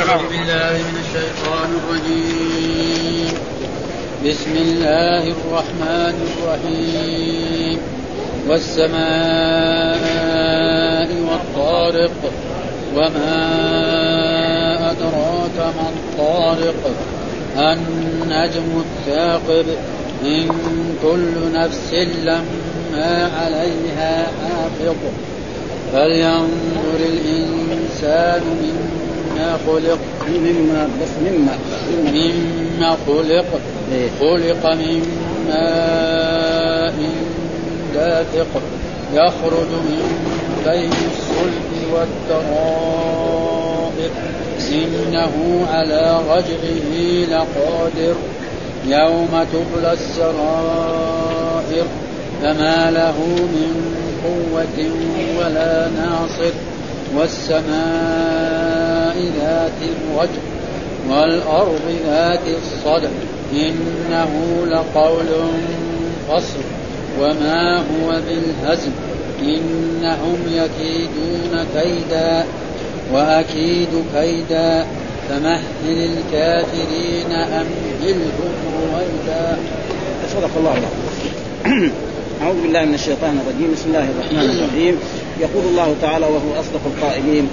بالله من الشيطان الرجيم. بسم الله الرحمن الرحيم. والسماء والطارق وما أدراك ما الطارق. النجم الثاقب إن كل نفس لما عليها حافظ فلينظر الإنسان مما خلق مما بس مما مما خلق إيه. خلق من ماء دافق يخرج من بين الصلب والترائب إنه على رجعه لقادر يوم تبلى السرائر. فما له من قوة ولا ناصر. والسماء ذات الرجع والأرض ذات الصدع إنه لقول فصل. وما هو بالهزل إنهم يكيدون كيدا وأكيد كيدا. فمهل الكافرين أمهلهم رويدا. صدق الله العظيم. أعوذ بالله من الشيطان الرجيم. بسم الله الرحمن الرحيم. يقول الله تعالى وهو أصدق القائلين.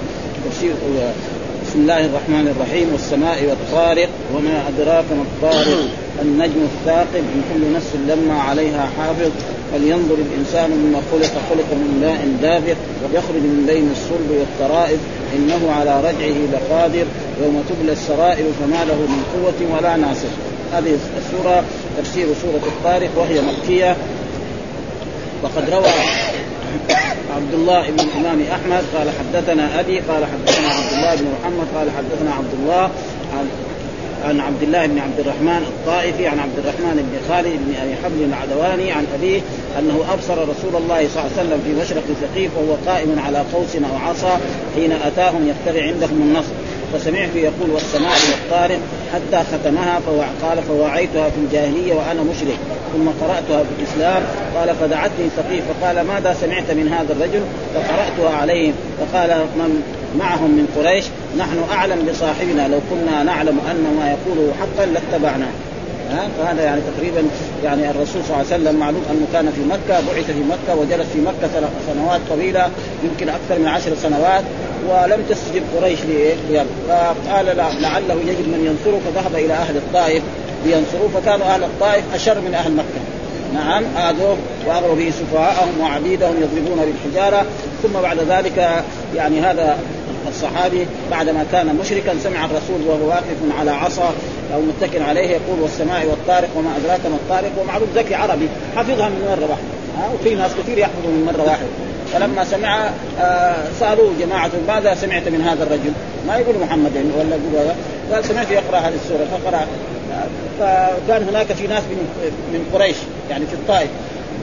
بسم الله الرحمن الرحيم والسماء والطارق وما أدراك ما الطارق؟ النجم الثاقب من كل نفس لما عليها حافظ. فلينظر الإنسان مما خلق خلق من ماء دافق يخرج من بين الصلب والترائب. إنه على رجعه لقادر. يوم تبلى السرائر فما له من قوة ولا ناصر. هذه السورة تفسير سورة الطارق وهي مكية. وقد روى عبد الله بن الإمام أحمد قال حدثنا أبي قال حدثنا عبد الله بن محمد قال حدثنا عبد الله عن عن عبد الله بن عبد الرحمن الطائفي عن عبد الرحمن بن خالد بن أبي حبل العدواني عن أبيه أنه أبصر رسول الله صلى الله عليه وسلم في مشرق ثقيف وهو قائم على قوس أو عصا حين أتاهم يفترع عندهم النصر. فسمعت يقول والسماء والطارق حتى ختمها قال فوعيتها في الجاهلية وأنا مشرك ثم قرأتها في الإسلام قال فدعتني ثقيف فقال ماذا سمعت من هذا الرجل؟ فقرأتها عليهم فقال من معهم من قريش؟ نحن أعلم بصاحبنا لو كنا نعلم أن ما يقوله حقا لاتبعناه. فهذا يعني تقريبا يعني الرسول صلى الله عليه وسلم معلوم أنه كان في مكة بعث في مكة وجلس في مكة سنوات طويلة يمكن أكثر من عشر سنوات. ولم تستجب قريش ليه؟ فقال لعله يجد من ينصره فذهب إلى أهل الطائف لينصروه. فكانوا أهل الطائف أشر من أهل مكة. نعم آذوه وأغروا به سفهاءهم وعبيدهم يضربون بالحجارة. ثم بعد ذلك يعني هذا الصحابي بعدما كان مشركا سمع الرسول وهو واقف على عصا أو متكل عليه يقول والسماء والطارق وما أدراك ما الطارق؟ ومعروف ذكي عربي. حفظها من مره واحدة وفي ناس كثير يحفظوا من مرة واحدة. فلما سمع آه سألوه جماعة ماذا سمعت من هذا الرجل؟ ما يقول محمد يعني ولا يقول قال سمعت يقرأ هذه السورة فقرأ. فكان هناك في ناس من من قريش يعني في الطائف.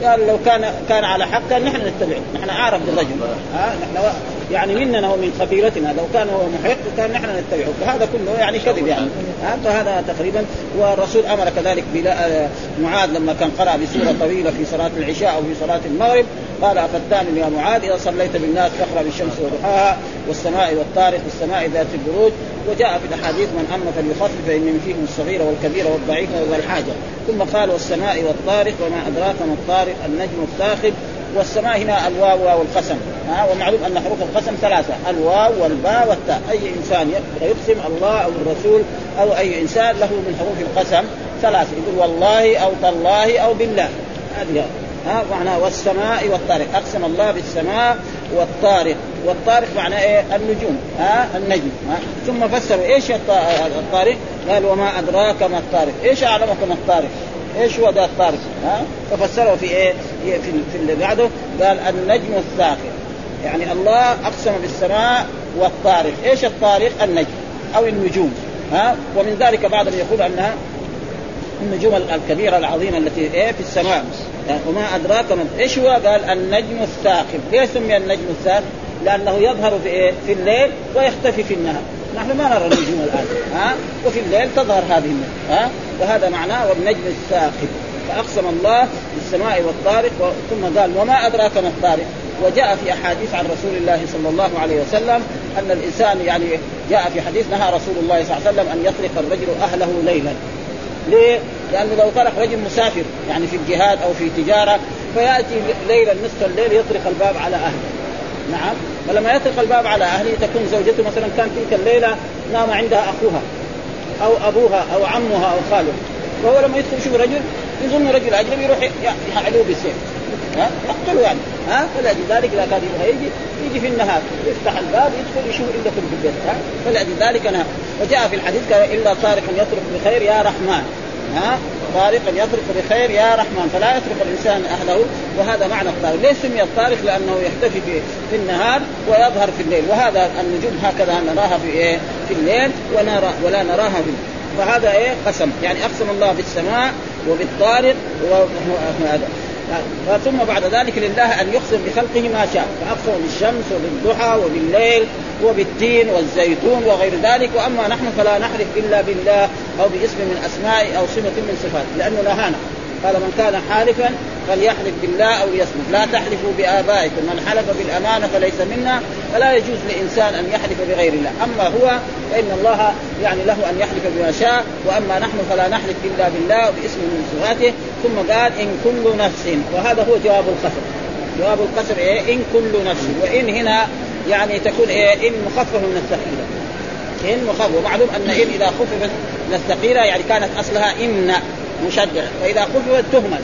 قال لو كان كان على حق كان نحن نتبعه. نحن أعرف بالرجل. ها؟ نحن يعني مننا ومن قبيلتنا لو كان هو محق كان نحن نتبعه. فهذا كله يعني كذب يعني. ها؟ فهذا تقريبا والرسول أمر كذلك بلا معاذ لما كان قرأ بسورة طويلة في صلاة العشاء أو في صلاة المغرب. قال افتان يا معاذ إذا صليت بالناس فاقرأ بالشمس وضحاها والسماء والطارق والسماء ذات البروج. وجاء في الأحاديث من أما فليخفف فإن فيهم الصغير والكبير والضعيف وذا الحاجة. ثم قال والسماء والطارق وما أدراك ما الطارق. النجم الثاقب والسماء هنا الواو واو القسم. ها؟ ومعلوم أن حروف القسم ثلاثة الواو والباء والتاء. أي إنسان يقسم الله أو الرسول أو أي إنسان له من حروف القسم ثلاثة. يقول والله أو تالله أو بالله. هذه ها؟ معناه والسماء والطارق. أقسم الله بالسماء والطارق. والطارق معناه إيه؟ النجوم. ها؟ النجم. ها؟ ثم فسروا إيش الطارق؟ قال وما أدراك ما الطارق. إيش أعلمك ما الطارق؟ إيش هو ذا الطارق؟ ها؟ ففسره في إيه؟ في, في اللي بعده قال النجم الثاقب. يعني الله أقسم بالسماء والطارق. إيش الطارق؟ النجم أو النجوم. ها؟ ومن ذلك بعضهم يقول أنها النجوم الكبيرة العظيمة التي إيه؟ في السماء. وما أدراك من إيش هو؟ قال النجم الثاقب، ليش سمي النجم الثاقب؟ لأنه يظهر في إيه؟ في الليل ويختفي في النهار، نحن ما نرى النجوم الآن ها؟ وفي الليل تظهر هذه النجوم ها؟ وهذا معناه والنجم الثاقب فأقسم الله بالسماء والطارق ثم قال وما أدراك ما الطارق؟ وجاء في أحاديث عن رسول الله صلى الله عليه وسلم أن الإنسان يعني جاء في حديث نهى رسول الله صلى الله عليه وسلم أن يطرق الرجل أهله ليلا. ليه؟ لأنه لو طرق رجل مسافر يعني في الجهاد أو في تجارة فيأتي ليلا نصف الليل يطرق الباب على أهله. نعم. فلما يطرق الباب على أهله تكون زوجته مثلا كان تلك الليلة نام عندها أخوها أو أبوها أو عمها أو خاله. وهو لما يدخل يشوف رجل يظن رجل أجنبي يروح يحلوه بالسيف. ها؟ يقتله يعني. ها؟ فلذلك إذا كان يبغى يجي يجي في النهار يفتح الباب يدخل يشوف إلا في البيت. ها؟ فلذلك نهى وجاء في الحديث إلا طارقا يترك بخير يا رحمن. ها؟ طارقا يطرق بخير يا رحمن فلا يترك الإنسان أهله وهذا معنى الطارق، ليش سمي الطارق؟ لأنه يختفي في, النهار ويظهر في الليل، وهذا النجوم هكذا نراها في إيه؟ في الليل ونرى ولا نراها في. فهذا إيه قسم يعني أقسم الله بالسماء وبالطارق وهذا ثم بعد ذلك لله أن يقسم بخلقه ما شاء فاقسم بالشمس وبالضحى وبالليل وبالتين والزيتون وغير ذلك وأما نحن فلا نحلف إلا بالله أو باسم من أسماء أو صفة من صفات لأنه نهانا قال من كان حالفا فليحلف بالله أو ليصمت. لا تحلفوا بآبائكم. من حلف بالأمانة فليس منا. فلا يجوز لإنسان أن يحلف بغير الله. أما هو فإن الله يعني له أن يحلف بما شاء. وأما نحن فلا نحلف إلا بالله وباسم من صفاته ثم قال إن كل نفس. وهذا هو جواب القسم جواب القسم إيه؟ إن كل نفس. وإن هنا يعني تكون إيه؟ إن مخففه من الثقيلة. إن مخفف. ومعلوم أن إن إذا خففت من الثقيلة يعني كانت أصلها إن. مشدع فإذا خففت تهمل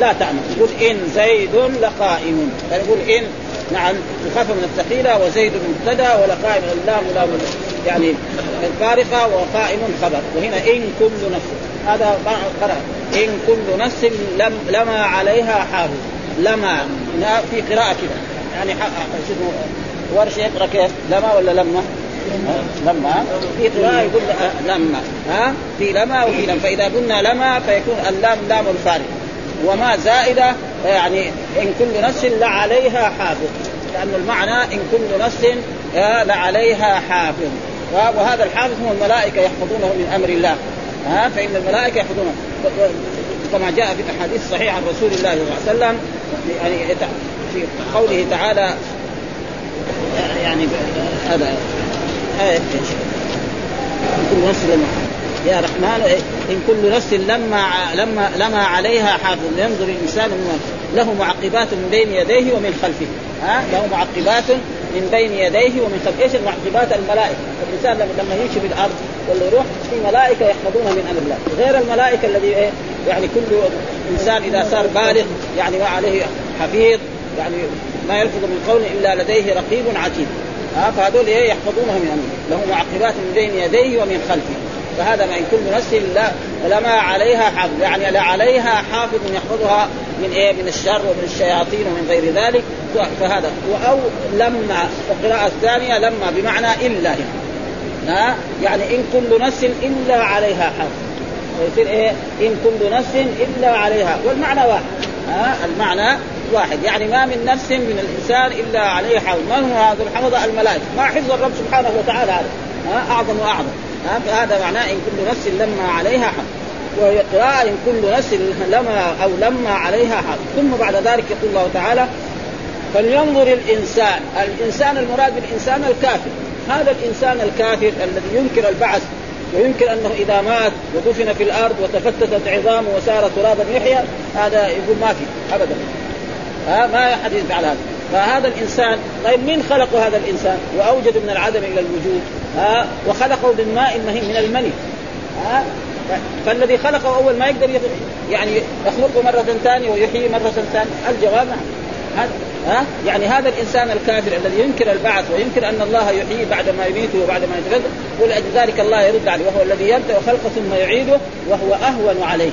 لا تعمل يقول إن زيد لقائم. فنقول إن نعم تخفف من الثقيلة وزيد مبتدأ ولقائم اللام لام يعني الفارقة وقائم خبر. وهنا إن كل نفس. هذا قرأ إن كل نفس لم لما عليها حافظ. لما في قراءة كذا يعني ورش يقرأ كيف؟ لما ولا لما؟ لما؟ في قراءة يقول لما. ها؟ في لما وفي لما. فإذا قلنا لما فيكون اللام لام الفارق. وما زائدة يعني إن كل نفس لعليها حافظ. لأن المعنى إن كل نفس لعليها حافظ. وهذا الحافظ هم الملائكة يحفظونه من أمر الله. ها؟ فإن الملائكة يحفظونه. كما جاء في الأحاديث الصحيحة عن رسول الله صلى الله عليه وسلم يعني في قوله تعالى يعني هذا. كل نفس لما يا رحمن إن كل نفس لما لما لما عليها حافظ. ينظر الإنسان له معقبات من بين يديه ومن خلفه. ها؟ له معقبات من بين يديه ومن خلفه. إيش المعقبات؟ الملائكة. الإنسان لما يمشي في الأرض ولا يروح في ملائكة يحفظونه من أمر الله غير الملائكة الذي إيه يعني كل إنسان إذا صار بالغ يعني ما عليه حفيظ يعني ما يلفظ من قول إلا لديه رقيب عتيد. ها فهذول إيه يحفظونه من امره له معقبات من بين يديه ومن خلفه. فهذا ما إن كل نفس لا لما عليها حافظ. يعني لا عليها حافظ يحفظها من إيه؟ من الشر ومن الشياطين ومن غير ذلك. فهذا أو لما القراءة الثانية لما بمعنى إلا ها؟ يعني إن كل نفس إلا عليها حافظ. ويصير إيه؟ إن كل نفس إلا عليها. والمعنى واحد. ها؟ المعنى واحد. يعني ما من نفس من الإنسان إلا عليه حافظ من هو هذا؟ الحفظ الملائكة. ما حفظ الرب سبحانه وتعالى هذا. ها؟ أعظم وأعظم. ها؟ فهذا معناه إن كل نفس لما عليها حق وقراءة إن كل نفس لما أو لما عليها حق ثم بعد ذلك يقول الله تعالى فلينظر الإنسان. الإنسان المراد بالإنسان الكافر. هذا الإنسان الكافر الذي ينكر البعث وينكر أنه إذا مات ودفن في الأرض وتفتتت عظامه وصار ترابا يحيى هذا يقول ما في. أبدا. ها ما أحد يفعل هذا. فهذا الإنسان طيب مين خلق هذا الإنسان؟ وأوجد من العدم إلى الوجود ها وخلقه من ماء مهين من المني ها. فالذي خلقه أول ما يقدر يعني يخلقه مرة ثانية ويحيي مرة ثانية الجواب نعم ها. يعني هذا الإنسان الكافر الذي ينكر البعث وينكر أن الله يحيي بعد ما يميته وبعد ما يتغذى ولذلك الله يرد عليه وهو الذي يبدأ خلقه ثم يعيده وهو أهون عليه.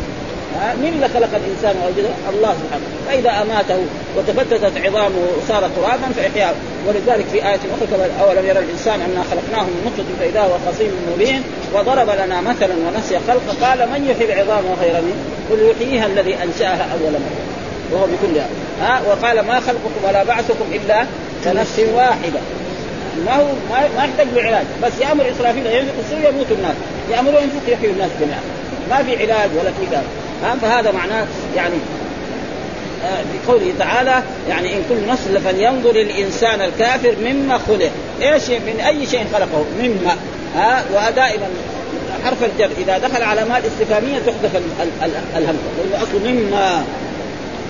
مين اللي خلق الإنسان واوجده؟ الله سبحانه. فإذا أماته وتفتتت عظامه وصار ترابا فاحياه ولذلك في آية أخرى أولم يرى الإنسان انا خلقناه من نطفة فإذا هو خصيم مبين وضرب لنا مثلا ونسي خلقه قال من يحيي العظام وخير منه؟ قل يحييها الذي أنشأها أول مرة. وهو بكل ها وقال ما خلقكم ولا بعثكم إلا كنفس واحدة. ما هو ما يحتاج بعلاج بس يأمر إسرافيل ينفق يموت الناس. يامر ينفق يحيي الناس جميعا. ما في علاج ولا في قال ها فهذا معناه يعني بقوله تعالى يعني إن كل نفس فلينظر الإنسان الكافر مما خلق. إيش من أي شيء خلقه؟ مما. ها؟ ودائما حرف الجر إذا دخل على ما الاستفهامية تحذف الهمزه لأنه اصله مما.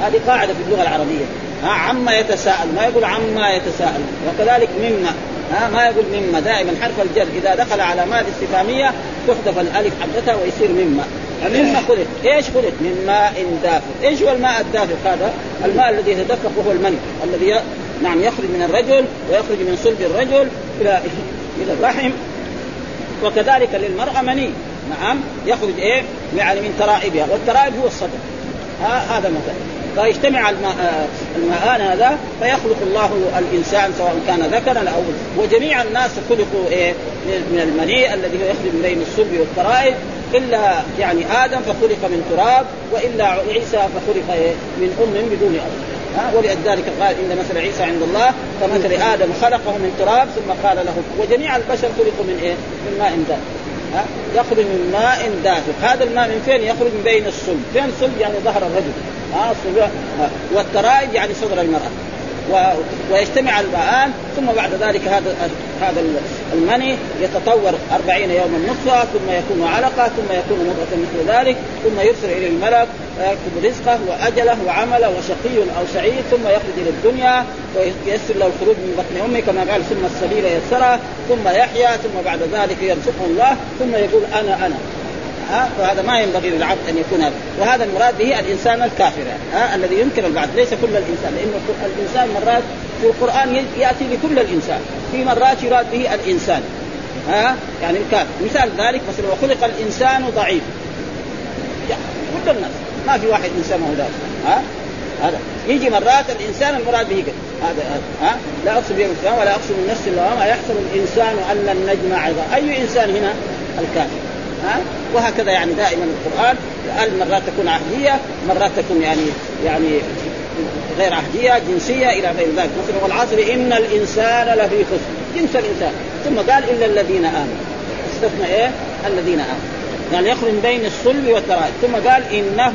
هذه قاعدة في اللغة العربية. ها؟ عما يتساءل. ما يقول عما يتساءل. وكذلك مما. ها؟ ما يقول مما. دائما حرف الجر إذا دخل على ما الاستفهامية تحذف الألف حقتها ويصير مما. مما خلق إيش خلق من ماء دافق إيش هو الماء الدافق هذا الماء الذي يتدفق وهو المني. الذي نعم يخرج من الرجل ويخرج من صلب الرجل إلى إلى الرحم. وكذلك للمرأة مني. نعم يخرج إيه؟ يعني من ترائبها. والترائب هو الصدر. هذا مثلا فيجتمع الماء الماءان هذا فيخلق الله الإنسان سواء كان ذكرا أو وجميع الناس خلقوا إيه؟ من المني الذي يخرج من بين الصلب والترائب. إلا يعني آدم فخلق من تراب وإلا عيسى فخلق إيه من أم بدون أب. ولذلك قال إن مثل عيسى عند الله كمثل آدم خلقه من تراب ثم قال له وجميع البشر خلقوا من إيه؟ من ماء دافق ها؟ يخرج من ماء دافق هذا الماء من فين؟ يخرج من بين الصلب. فين الصلب؟ يعني ظهر الرجل. ها؟ والترائب يعني صدر المرأة. و... ويجتمع الماءان ثم بعد ذلك هذا هذا المني يتطور أربعين يوما نطفة ثم يكون علقة ثم يكون مضغة مثل ذلك ثم يرسل إلى الملك ويكتب رزقه وأجله وعمله وشقي أو سعيد ثم يخرج إلى الدنيا وييسر له الخروج من بطن أمه كما قال ثم السبيل يسره ثم يحيا ثم بعد ذلك يرزقه الله ثم يقول أنا أنا. ها؟ فهذا ما ينبغي للعبد أن يكون هذا. وهذا المراد به الإنسان الكافر ها؟ الذي ينكر البعث ليس كل الإنسان لأن الإنسان مرات في القران يأتي لكل الإنسان في مرات يراد به الإنسان. ها؟ يعني الكافر مثال ذلك مثلا وخلق الإنسان ضعيف. كل الناس. ما في واحد إنسان هو ها؟ هذا. يجي مرات الإنسان المراد به هذا ها؟ لا اقسم بيوم القيامه ولا اقسم النفس اللوامه يحسب الإنسان أن لن نجمع عظام. أي إنسان هنا؟ الكافر ها؟ وهكذا يعني دائما القرآن. مرات تكون عهدية؟ مرات تكون يعني يعني غير عهدية جنسية إلى غير ذلك. مثلا والعصر إن الإنسان لفي خسر. جنس الإنسان. ثم قال إلا الذين آمنوا. استثنى إيه؟ الذين آمنوا. يعني يخرج بين الصلب والترائب. ثم قال إنه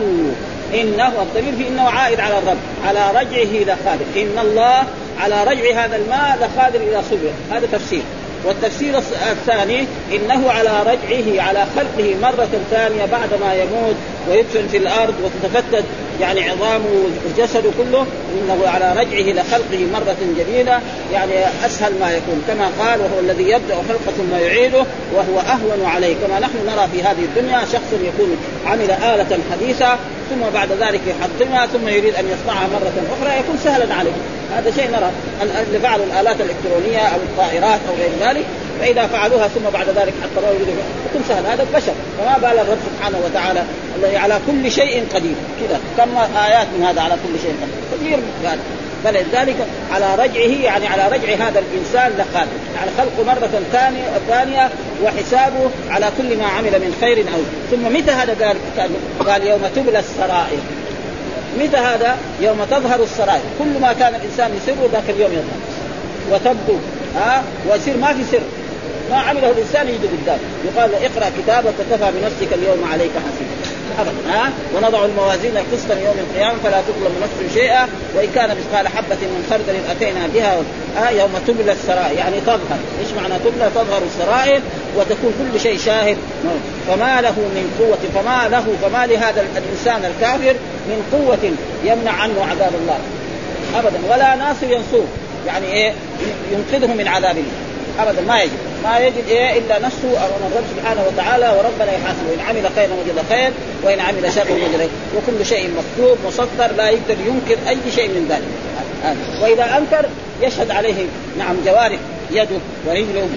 إنه الضمير في إنه عائد على الرب. على رجعه لقادر إن الله على رجع هذا الماء لقادر إلى صلبه هذا تفسير. والتفسير الثاني إنه على رجعه على خلقه مرة ثانية بعد ما يموت ويدفن في الأرض وتتفتت يعني عظامه وجسده كله إنه على رجعه لخلقه مرة جديده يعني أسهل ما يكون. كما قال وهو الذي يبدأ خلقه ثم يعيده وهو أهون عليه. كما نحن نرى في هذه الدنيا شخص يكون عمل آلة حديثة ثم بعد ذلك يحطمها ثم يريد أن يصنعها مرة أخرى يكون سهلا عليه. هذا شيء نرى. اللي فعلوا الآلات الإلكترونية أو الطائرات أو غير ذلك. فإذا فعلوها ثم بعد ذلك حتى لو يريدوا يكون سهل. هذا البشر فما بال الرب سبحانه وتعالى الذي على كل شيء قدير. كذا. كم آيات من هذا على كل شيء قدير؟ كثير قال فلذلك على رجعه يعني على رجع هذا الإنسان لقادر يعني خلقه مرة ثانية ثانية وحسابه على كل ما عمل من خير أو. ثم متى هذا قال؟ قال يوم تبلى السرائر. متى هذا؟ يوم تظهر السرائر، كل ما كان الإنسان يسره ذاك اليوم يظهر. وتبدو. ها؟ ويصير ما في سر. ما عمله الإنسان يجد قدام يقال اقرأ كتابك وكفى بنفسك اليوم عليك حسيبا. ها؟ ونضع الموازين القسط يوم القيامة فلا تظلم نفس شيئا. وإن كان مثقال حبة من خردل أتينا بها ها؟ يوم تبلى السرائر. يعني تظهر. إيش معنى تبلى؟ تظهر السرائر وتكون كل شيء شاهد. فما له من قوة فما له فما لهذا الإنسان الكافر من قوة يمنع عنه عذاب الله. ابدا. ولا ناصر ينصره يعني إيه؟ ينقذه من عذاب الله. ابدا. ما يجد ما يجد إيه إلا نفسه امام الرب سبحانه وتعالى وربنا يحاسبه ان عمل خيرا وجد خير وإن عمل شرا وجد وكل شيء مكتوب مسطر لا يقدر ينكر أي شيء من ذلك. وإذا أنكر يشهد عليه نعم جوارح يده ورجله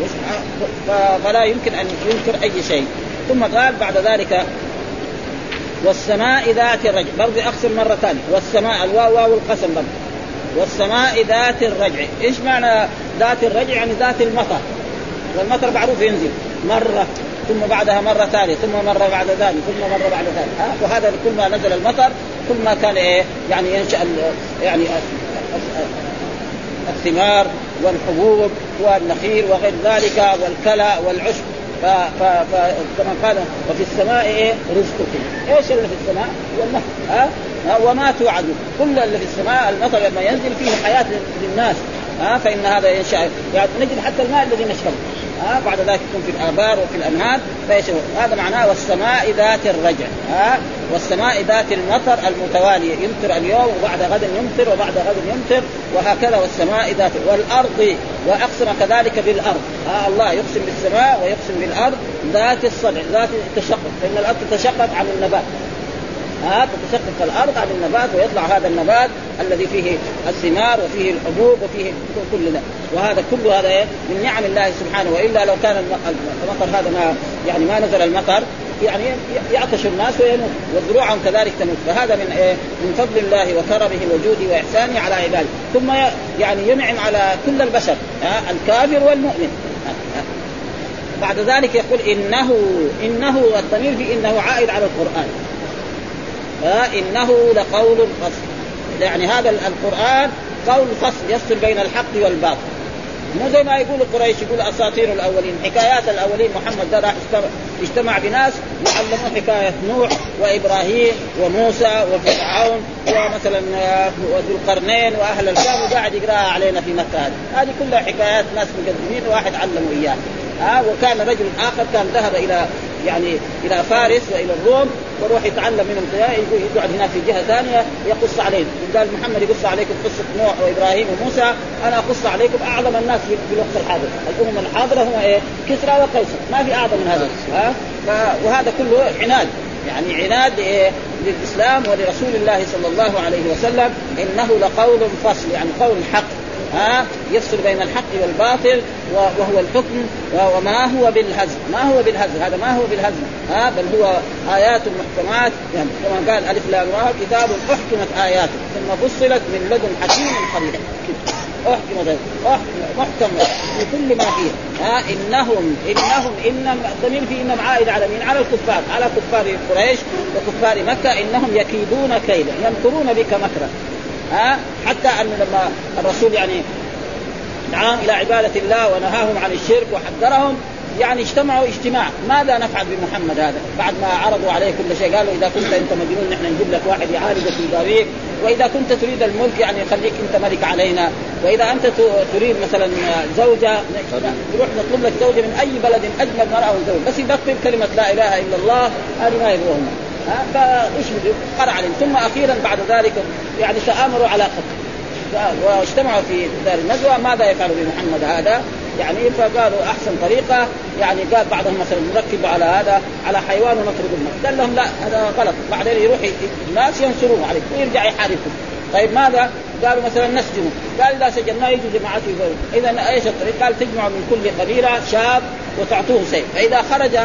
فلا يمكن أن ينكر أي شيء. ثم قال بعد ذلك والسماء ذات الرجع. برضه أقسم مرة ثانية. والسماء الواو واو القسم برضه والسماء ذات الرجع. إيش معنى ذات الرجع؟ يعني ذات المطر. والمطر معروف ينزل مرة ثم بعدها مرة ثانية ثم مرة بعد ذلك ثم مرة بعد ذلك. ها؟ وهذا كل ما نزل المطر كل ما كان إيه؟ يعني ينشأ يعني الثمار والحبوب والنخيل وغير ذلك والكلى والعشب. فكما قال وفي السماء إيه؟ رزقكم. إيش اللي في السماء؟ والنهر ها؟ وما توعدون. كل اللي في السماء المطر لما ينزل فيه حياة للناس. ها؟ فإن هذا ينشا يعني نجد حتى الماء الذي نشربه. ها بعد ذلك يكون في الآبار وفي الأنهار فيشرب هذا معناه والسماء ذات الرجع ها؟ والسماء ذات المطر المتواليه يمطر اليوم وبعد غد يمطر وبعد غد يمطر وهكذا والسماء ذات والأرض وأقسم كذلك بالأرض ها؟ الله يقسم بالسماء ويقسم بالأرض ذات الصدع ذات التشقق فان الأرض تتشقق عن النبات. ها تتشقق الأرض عن النبات ويطلع هذا النبات الذي فيه الثمار وفيه الحبوب وفيه كل ذا وهذا كل هذا إيه؟ من نعم الله سبحانه. وإلا لو كان المطر هذا ما يعني ما نزل المطر يعني يعطش الناس ويموت وذروعهم كذلك تموت. فهذا من إيه؟ من فضل الله وكرمه وجوده وإحسانه على عباده. ثم يعني ينعم على كل البشر ها؟ الكافر والمؤمن. بعد ذلك يقول انه إنه الضمير في إنه عائد على القرآن. إنه لقول فصل. يعني هذا القرآن قول فصل يفصل بين الحق والباطل. مو زي ما يقول قريش يقول أساطير الأولين. حكايات الأولين محمد ده راح اجتمع بناس وعلموه حكاية نوح وإبراهيم وموسى وفرعون ومثلا وذو القرنين وأهل الكهف وقاعد يقرأها علينا في مكة هذه. هذه كلها حكايات ناس مقدمين واحد علموا إياها. ها وكان رجل آخر كان ذهب إلى يعني إلى فارس وإلى الروم وروح يتعلم منهم يقعد هناك في جهة ثانية يقص عليهم قال محمد يقص عليكم قصة نوح وإبراهيم وموسى أنا أقص عليكم أعظم الناس في الوقت الحاضر. الأمم الحاضرة هم إيه؟ كسرى وقيصر. ما في أعظم من هذا. ها؟ وهذا كله عناد. يعني عناد إيه؟ للإسلام ولرسول الله صلى الله عليه وسلم إنه لقول فصل يعني قول حق. ها يفصل بين الحق والباطل وهو الحكم وما هو بالهزل ما هو بالهزل هذا ما هو بالهزل ها بل هو آيات محكمات. يعني كما قال ألف لام كتاب أحكمت آياته. ثم فصلت من لدن حكيم خبير أحكمت محكم في كل ما فيه. ها انهم انهم ان الضمير في إنهم عائد على مين؟ على الكفار. على كفار قريش وكفار مكة إنهم يكيدون كيدا يمكرون بك مكرا. ها؟ حتى أن لما الرسول يعني دعاهم إلى عبادة الله ونهاهم عن الشرك وحذرهم يعني اجتمعوا اجتماع. ماذا نفعل بمحمد هذا؟ بعد ما عرضوا عليه كل شيء قالوا إذا كنت أنت مجنون نحن نجيب لك واحد يعالجك في داريك وإذا كنت تريد الملك يعني خليك أنت ملك علينا. وإذا أنت تريد مثلا زوجة نروح نطلب لك زوجة من أي بلد أجمل مراه وزوج بس يبطل كلمة لا إله إلا الله هذه ما يبغوهم فايش قرع عليهم. ثم أخيرا بعد ذلك يعني تآمروا على قتل. واجتمعوا في دار الندوه ماذا يفعل بمحمد هذا؟ يعني فقالوا أحسن طريقة. يعني قال بعضهم مثلا نركب على هذا على حيوان ونطرد الناس قال لهم لا هذا غلط. بعدين يروح الناس ينصروه عليك ويرجع يحاربكم. طيب ماذا؟ قالوا مثلا نسجنه. قال اذا سجناه يجي جماعته اذا إيش الطريق؟ قال تجمعوا من كل قبيلة شاب وتعطوه سيف. فإذا خرج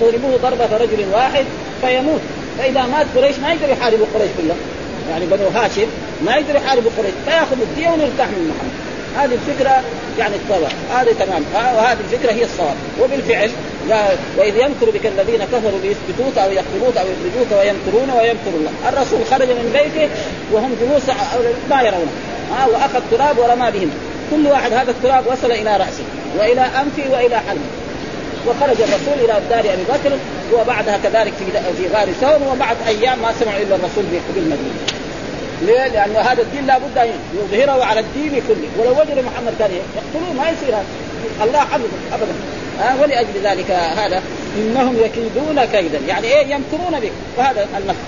تضربوه ضربة رجل واحد فيموت. فإذا مات قريش ما يقدر يحاربوا قريش كلها يعني بنو هاشم ما يقدر يحاربوا قريش. فياخذ الدية ونرتاح من محمد هذه الفكرة يعني الطبع. هذه تمام. وهذه الفكرة هي الصواب. وبالفعل وإذ يمكر بك الذين كفروا ليثبتوك أو يقتلوك أو يخرجوك ويمكرون ويمكر الله. الرسول خرج من بيته وهم جلوس ما يرونه. ها وأخذ تراب ورمى بهم. كل واحد هذا التراب وصل إلى رأسه. وإلى أنفه وإلى حلمه. وخرج الرسول إلى دار أبي بكر وبعدها كذلك في في غار ثور وبعد أيام ما سمعوا إلا الرسول بالمدينة. ليه؟ لأن هذا الدين لابد أن يظهره على الدين كله، ولو وجدوا محمد كان يقتلوه ما يصير هذا. الله حفظه أبدا. ها ولأجل ذلك هذا إنهم يكيدون كيدا، يعني إيه؟ يمكرون بك، وهذا المثل.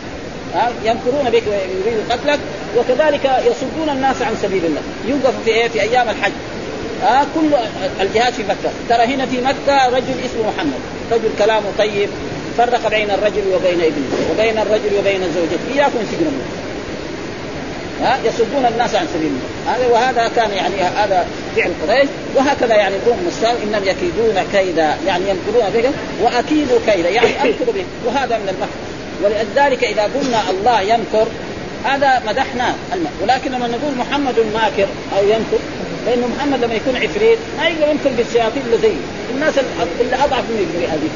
ها يمكرون بك ويريدوا قتلك وكذلك يصدون الناس عن سبيل الله، يوقف في إيه؟ في أيام الحج آه كل الجهاد في مكة. ترى هنا في مكة رجل اسمه محمد. رجل كلامه طيب. فرق بين الرجل وبين ابنه وبين الرجل وبين زوجته. إياكم سجنوا ها يصدون الناس عن سبيل الله. هذا وهذا كان يعني هذا فعل قريش. وهكذا يعني قوم السلام انهم يكيدون كيدا. يعني يمكرون به واكيد كيدا. يعني امكر به وهذا من المكر ولذلك إذا قلنا الله يمكر هذا مدحنا. ولكن لما نقول محمد ماكر أو يمكر لأنه محمد لما يكون عفريت ما يقدر يمكر بالشياطين اللي زيه. الناس اللي أضعف يقدر هذه.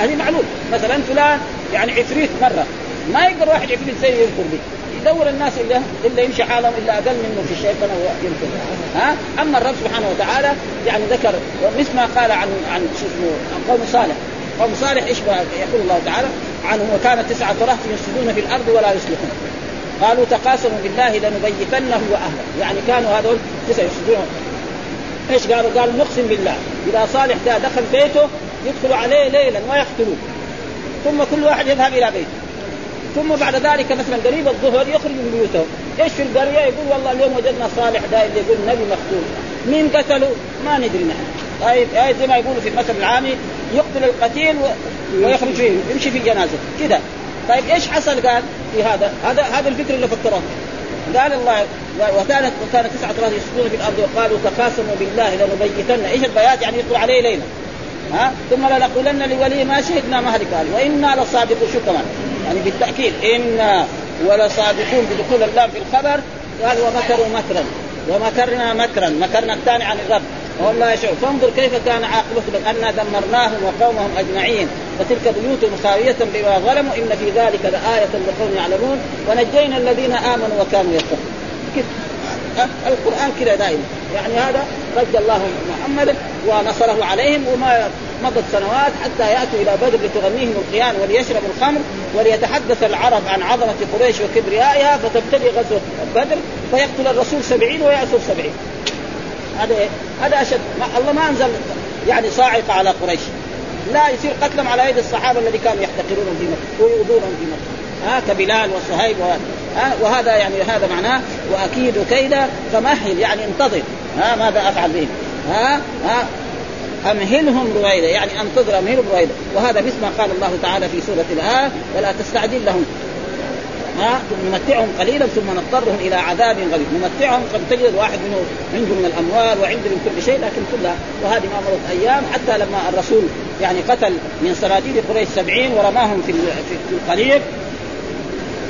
هذه معلوم مثلا فلان يعني عفريت مرة. ما يقدر واحد عفريت زيه يمكر به. يدور الناس اللي اللي يمشي حالهم إلا أقل منه في الشيء فانا يمكن ها؟ أما الرب سبحانه وتعالى يعني ذكر مثل ما قال عن عن شو اسمه عن قوم صالح. قوم صالح إيش يقول الله تعالى عنه وكان تسعة رهط يفسدون في الأرض ولا يصلحون. قالوا تقاسموا بالله لنبيتنه وأهله. يعني كانوا هذول تسع يشهدون إيش قالوا؟ قالوا نقسم بالله. إذا صالح ده دخل بيته يدخل عليه ليلا ويقتلوه ثم كل واحد يذهب إلى بيته. ثم بعد ذلك مثلا قريب الظهر يخرج من بيوتهم. إيش في القرية؟ يقول والله اليوم وجدنا صالح ده اللي يقول النبي مقتول. مين قتله ما ندري نحن. طيب زي ما يقولوا في المثل العامي يقتل القتيل ويخرج فيه يمشي في جنازه كذا طيب إيش حصل؟ قال في هذا؟ هذا هذا الفكر اللي فكروه قال الله وكانت وكانت تسعة راس يسجدون في الأرض وقالوا تقاسموا بالله لنبيتن. إيش البيات؟ يعني يدخل عليه ليلا ها؟ ثم لنقولن لولي ما شهدنا مهلك قال وإنا لصادقون شو كمان يعني بالتأكيد إنا ولصادقون بدخول اللام في الخبر. قال ومكروا مكرا. ومكرنا مكرا. مكرنا الثاني عن الرب. وهم لا يشعرون فانظر كيف كان عاقبتهم أنا دمرناهم وقومهم أجمعين. فتلك بيوت خاوية بما ظلموا إن في ذلك لآية لقوم يعلمون. ونجينا الذين آمنوا وكانوا يتقون. القرآن كذا دائما. يعني هذا رد الله محمد ونصره عليهم وما مضت سنوات حتى يأتوا إلى بدر لتغنيهم القيان وليشربوا الخمر وليتحدث العرب عن عظمة قريش وكبريائها فتبتدي غزوة بدر فيقتل الرسول سبعين ويأسر سبعين. هذا إيه؟ هذا أشد. ما الله ما أنزل يعني صاعقة على قريش. لا يصير قتلهم على يد الصحابة الذي كانوا يحتقرونهم في مكة ويؤذونهم في مكة. ها كبلال وصهيب ها وهذا يعني هذا معناه وأكيد كيدا فمهل يعني انتظر. ها ماذا أفعل بهم؟ ها ها أمهلهم رويدا يعني أنتظر أمهلهم رويدا وهذا مثل ما قال الله تعالى في سورة الآية ولا تستعجل لهم. نمتعهم قليلا ثم نضطرهم إلى عذاب غليظ. نمتعهم قد تجد واحد منهم عنده من الأموال وعنده من كل شيء لكن كلها وهذه ما مرت أيام حتى لما الرسول يعني قتل من صناديد قريش سبعين ورماهم في في القليب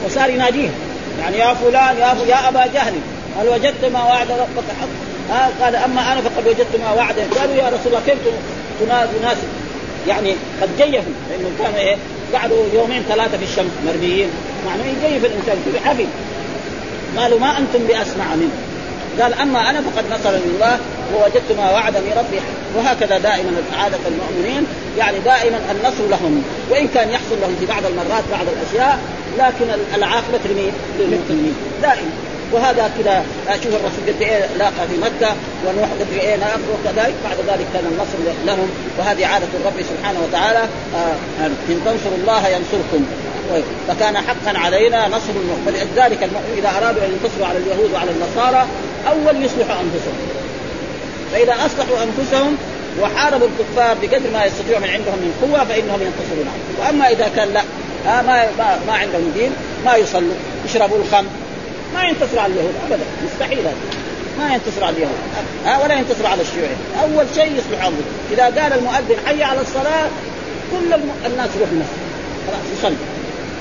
وصار يناديهم. يعني يا فلان يا يا أبا جهل هل وجدت ما وعد ربك حق؟ قال أما أنا فقد وجدت ما وعد. قالوا يا رسول الله كيف تناسب يعني قد جيفوا لانهم كانوا إيه؟ قعدوا يومين ثلاثة في الشمس مرميين. معناه يجيف الإنسان كذا حفل قالوا ما أنتم بأسمع منه. قال أما أنا فقد نصرني الله ووجدت ما وعدني ربي. وهكذا دائما عادة المؤمنين يعني دائما النصر لهم. وإن كان يحصل لهم في بعض المرات بعض الأشياء لكن العاقبة؟ للمؤمنين دائما. وهذا كذا شوف الرسول قد إيه لاقى في مكة ونوح قد إيه لاقى وكذلك. بعد ذلك كان النصر لهم وهذه عادة الرب سبحانه وتعالى. آه، إن تنصروا الله ينصركم. فكان حقا علينا نصر المؤمن فلذلك المؤمن إذا أرادوا أن ينتصروا على اليهود وعلى النصارى أول يصلحوا أنفسهم. فإذا أصلحوا أنفسهم وحاربوا الكفار بقدر ما يستطيعوا من عندهم من قوة فإنهم ينتصرون. وأما إذا كان لا آه ما ما, ما عندهم دين ما يصلوا يشربوا الخمر ما ينتصر على اليهود ابدا مستحيل هذا. ما ينتصر على اليهود. ها ولا ينتصر على الشيوعي أول شيء يصلح أمره. إذا قال المؤذن حي على الصلاة كل. الناس يروح المسجد. خلاص يصلي.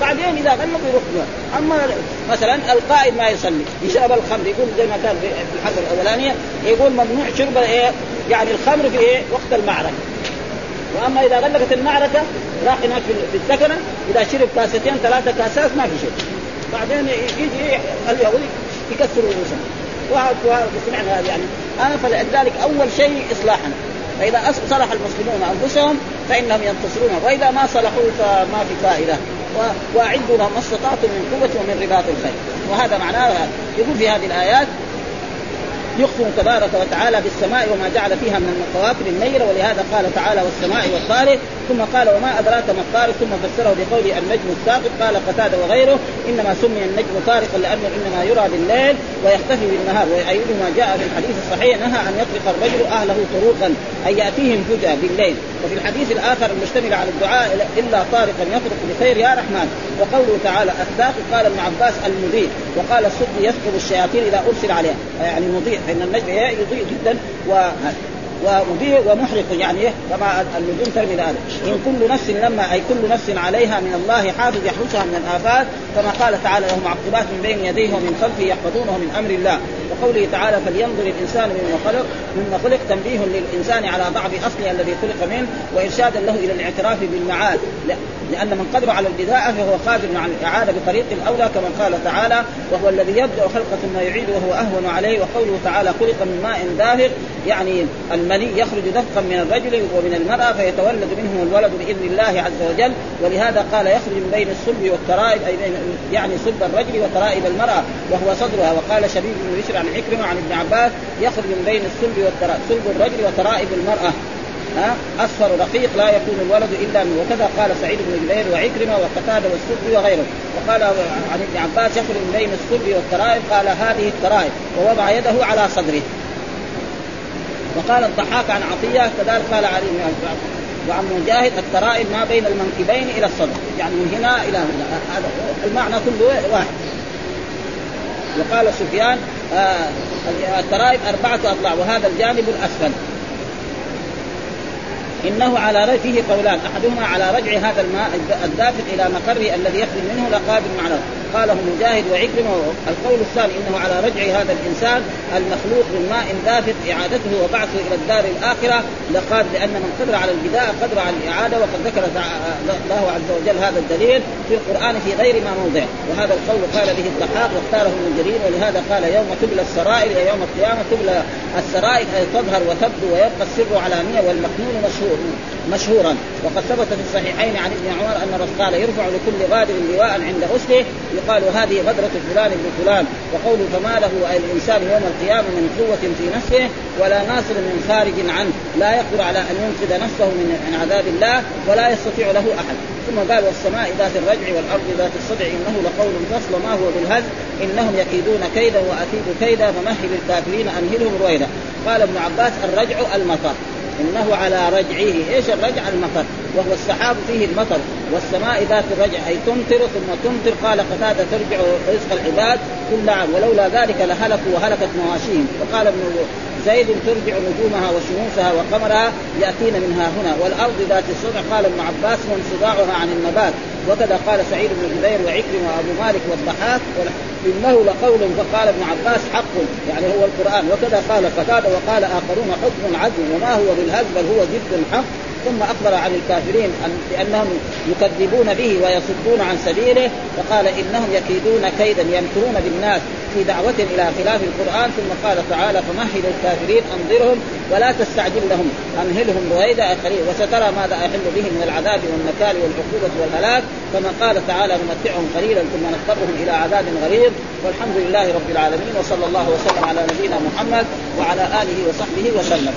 بعدين إذا غلق يروح أما مثلا القائد ما يصلي. يشرب الخمر يقول زي ما كان في الحلقة الأولانية يقول ممنوع شرب إيه يعني الخمر في إيه وقت المعركة. وأما إذا غلقت المعركة راح هناك في السكنة إذا شرب كاستين ثلاثة كاسات ما في شيء. بعدين يجي اليهود يكسروا رؤوسهم وسمعنا هذا يعني. أنا فلذلك أول شيء اصلاحنا فإذا صلح المسلمون أنفسهم فإنهم ينتصرون. وإذا ما صلحوا فما في فائدة. وأعدوا لهم ما استطعتم من قوة ومن رباط الخير. وهذا معناه يقول في هذه الآيات يقسم تبارك وتعالى بالسماء وما جعل فيها من القوافل النيرة ولهذا قال تعالى والسماء والطارق. ثم قال وما أدراك ما الطارق؟ ثم فسره بقول النجم الثاقب قال قتادة وغيره إنما سمي النجم طارقا لأنه إنما يرى بالليل ويختفي بالنهار. ويؤيد ما جاء في الحديث الصحيح نهى أن يطلق الرجل أهله طروقا أي يأتيهم فجأة بالليل. وفي الحديث الآخر المشتمل على الدعاء إلا طارقا يطرق بخير يا رحمن. وقوله تعالى الثاقب قال ابن عباس المضيء. وقال الصدي يثقب الشياطين إذا أرسل عليها. يعني مضيء فإن النجم يضيء جدا و ومضيء ومحرق يعني كما النجوم ترمي هذا إن كل نفس لما أي كل نفس عليها من الله حافظ يحرسها من الآفات كما قال تعالى له معقبات من بين يديه ومن خلفه يحفظونه من أمر الله. وقوله تعالى فلينظر الإنسان مما خلق مما خلق تنبيه للإنسان على ضعف اصله الذي خلق منه وارشادا له إلى الاعتراف بالمعاد. لأن من قدر على البداءه فهو قادر على الإعادة بطريق الأولى كما قال تعالى وهو الذي يبدأ خلقه ثم يعيد وهو أهون عليه. وقوله تعالى خلق من ماء دافق. يعني المني يخرج دفقا من الرجل ومن المرأة فيتولد منه الولد بإذن الله عز وجل. ولهذا قال يخرج من بين الصلب والترائب أي يعني صلب الرجل وترائب المرأة. وهو صدرها وقال شبيب بن بشر عن عكرمة عن ابن عباس يخرج من بين الصلب والترائب صلب الرجل وترائب المرأة. أصفر رقيق لا يكون الولد إلا من وكذا قال سعيد بن جبير وعكرمة وقتادة والسد وغيره. وقال عن ابن عباس يخرج من بين السد والترائب قال هذه الترائب. ووضع يده على صدره. وقال الضحاك عن عطية كذلك قال علي بن وعن مجاهد الترائب ما بين المنكبين إلى الصدر. يعني من هنا إلى هنا. المعنى كله واحد. وقال سفيان آه الترائب أربعة أضلاع وهذا الجانب الأسفل. إنه على رجع فيه قولان أحدهما على رجع هذا الماء الدافق إلى مقره الذي يخرج منه لقادر معناه قاله مجاهد وعكرمة القول الثاني إنه على رجع هذا الإنسان المخلوق من ماء دافق إعادته وبعثه إلى الدار الآخرة لقاد لأن من قدر على البدايه قدر على الإعادة وقد ذكر الله عز وجل هذا الدليل في القرآن في غير ما موضع. وهذا القول قال به الضحاك واختاره ابن جرير ولهذا قال يوم تبلى السرائر يوم القيامة تبلى السرائر أي تظهر وتبدو ويبقى السر علانيه والمكنون مشهور. مشهورا. وقد ثبت في الصحيحين عن ابن عمر أن قال يرفع لكل غادر لواء عند غسله يقال هذه غدرة فلان ابن فلان. وقول فما له أي الإنسان يوم القيامة من قوة في نفسه ولا ناصر من خارج عنه. لا يقدر على أن ينقذ نفسه من عذاب الله ولا يستطيع له أحد. ثم قال والسماء ذات الرجع والأرض ذات الصدع. إنه لقول فصل ما هو بالهزل إنهم يكيدون كيدا وأكيد كيدا. فمهل الكافرين أنهلهم رويدا. قال ابن عباس الرجع المطر. إنه على رجعه، إيش الرجع؟ المطر، وهو السحاب فيه المطر، والسماء ذات الرجع. أي تمطر ثم تمطر. قال قتادة ترجع رزق العباد كل عام ولولا ذلك لهلكوا وهلكت مواشيهم، وقال ابن زيد ترجع نجومها وشموسها وقمرها يأتين منها هنا، والأرض ذات الصدع. قال ابن عباس وانصداعها عن النبات، وكذا قال سعيد بن جبير وعكرم وأبو مالك والضحاك إنه لقول فقال ابن عباس حق يعني هو القرآن. وكذا قال قتادة وقال آخرون حكم عدل وما هو بالهزل بل هو جد حق. ثم أخبر عن الكافرين أن بأنهم يكذبون به ويصدون عن سبيله فقال إنهم يكيدون كيدا يمكرون بالناس في دعوة إلى خلاف القرآن ثم قال تعالى فمهل الكافرين أنظرهم ولا تستعجل لهم أمهلهم رويدا قليل وسترى ماذا أحل به من العذاب والنكال والعقوبة والهلاك. كما قال تعالى نمتعهم قليلا ثم نضطرهم إلى عذاب غليظ. والحمد لله رب العالمين وصلى الله وسلم على نبينا محمد وعلى آله وصحبه وسلم.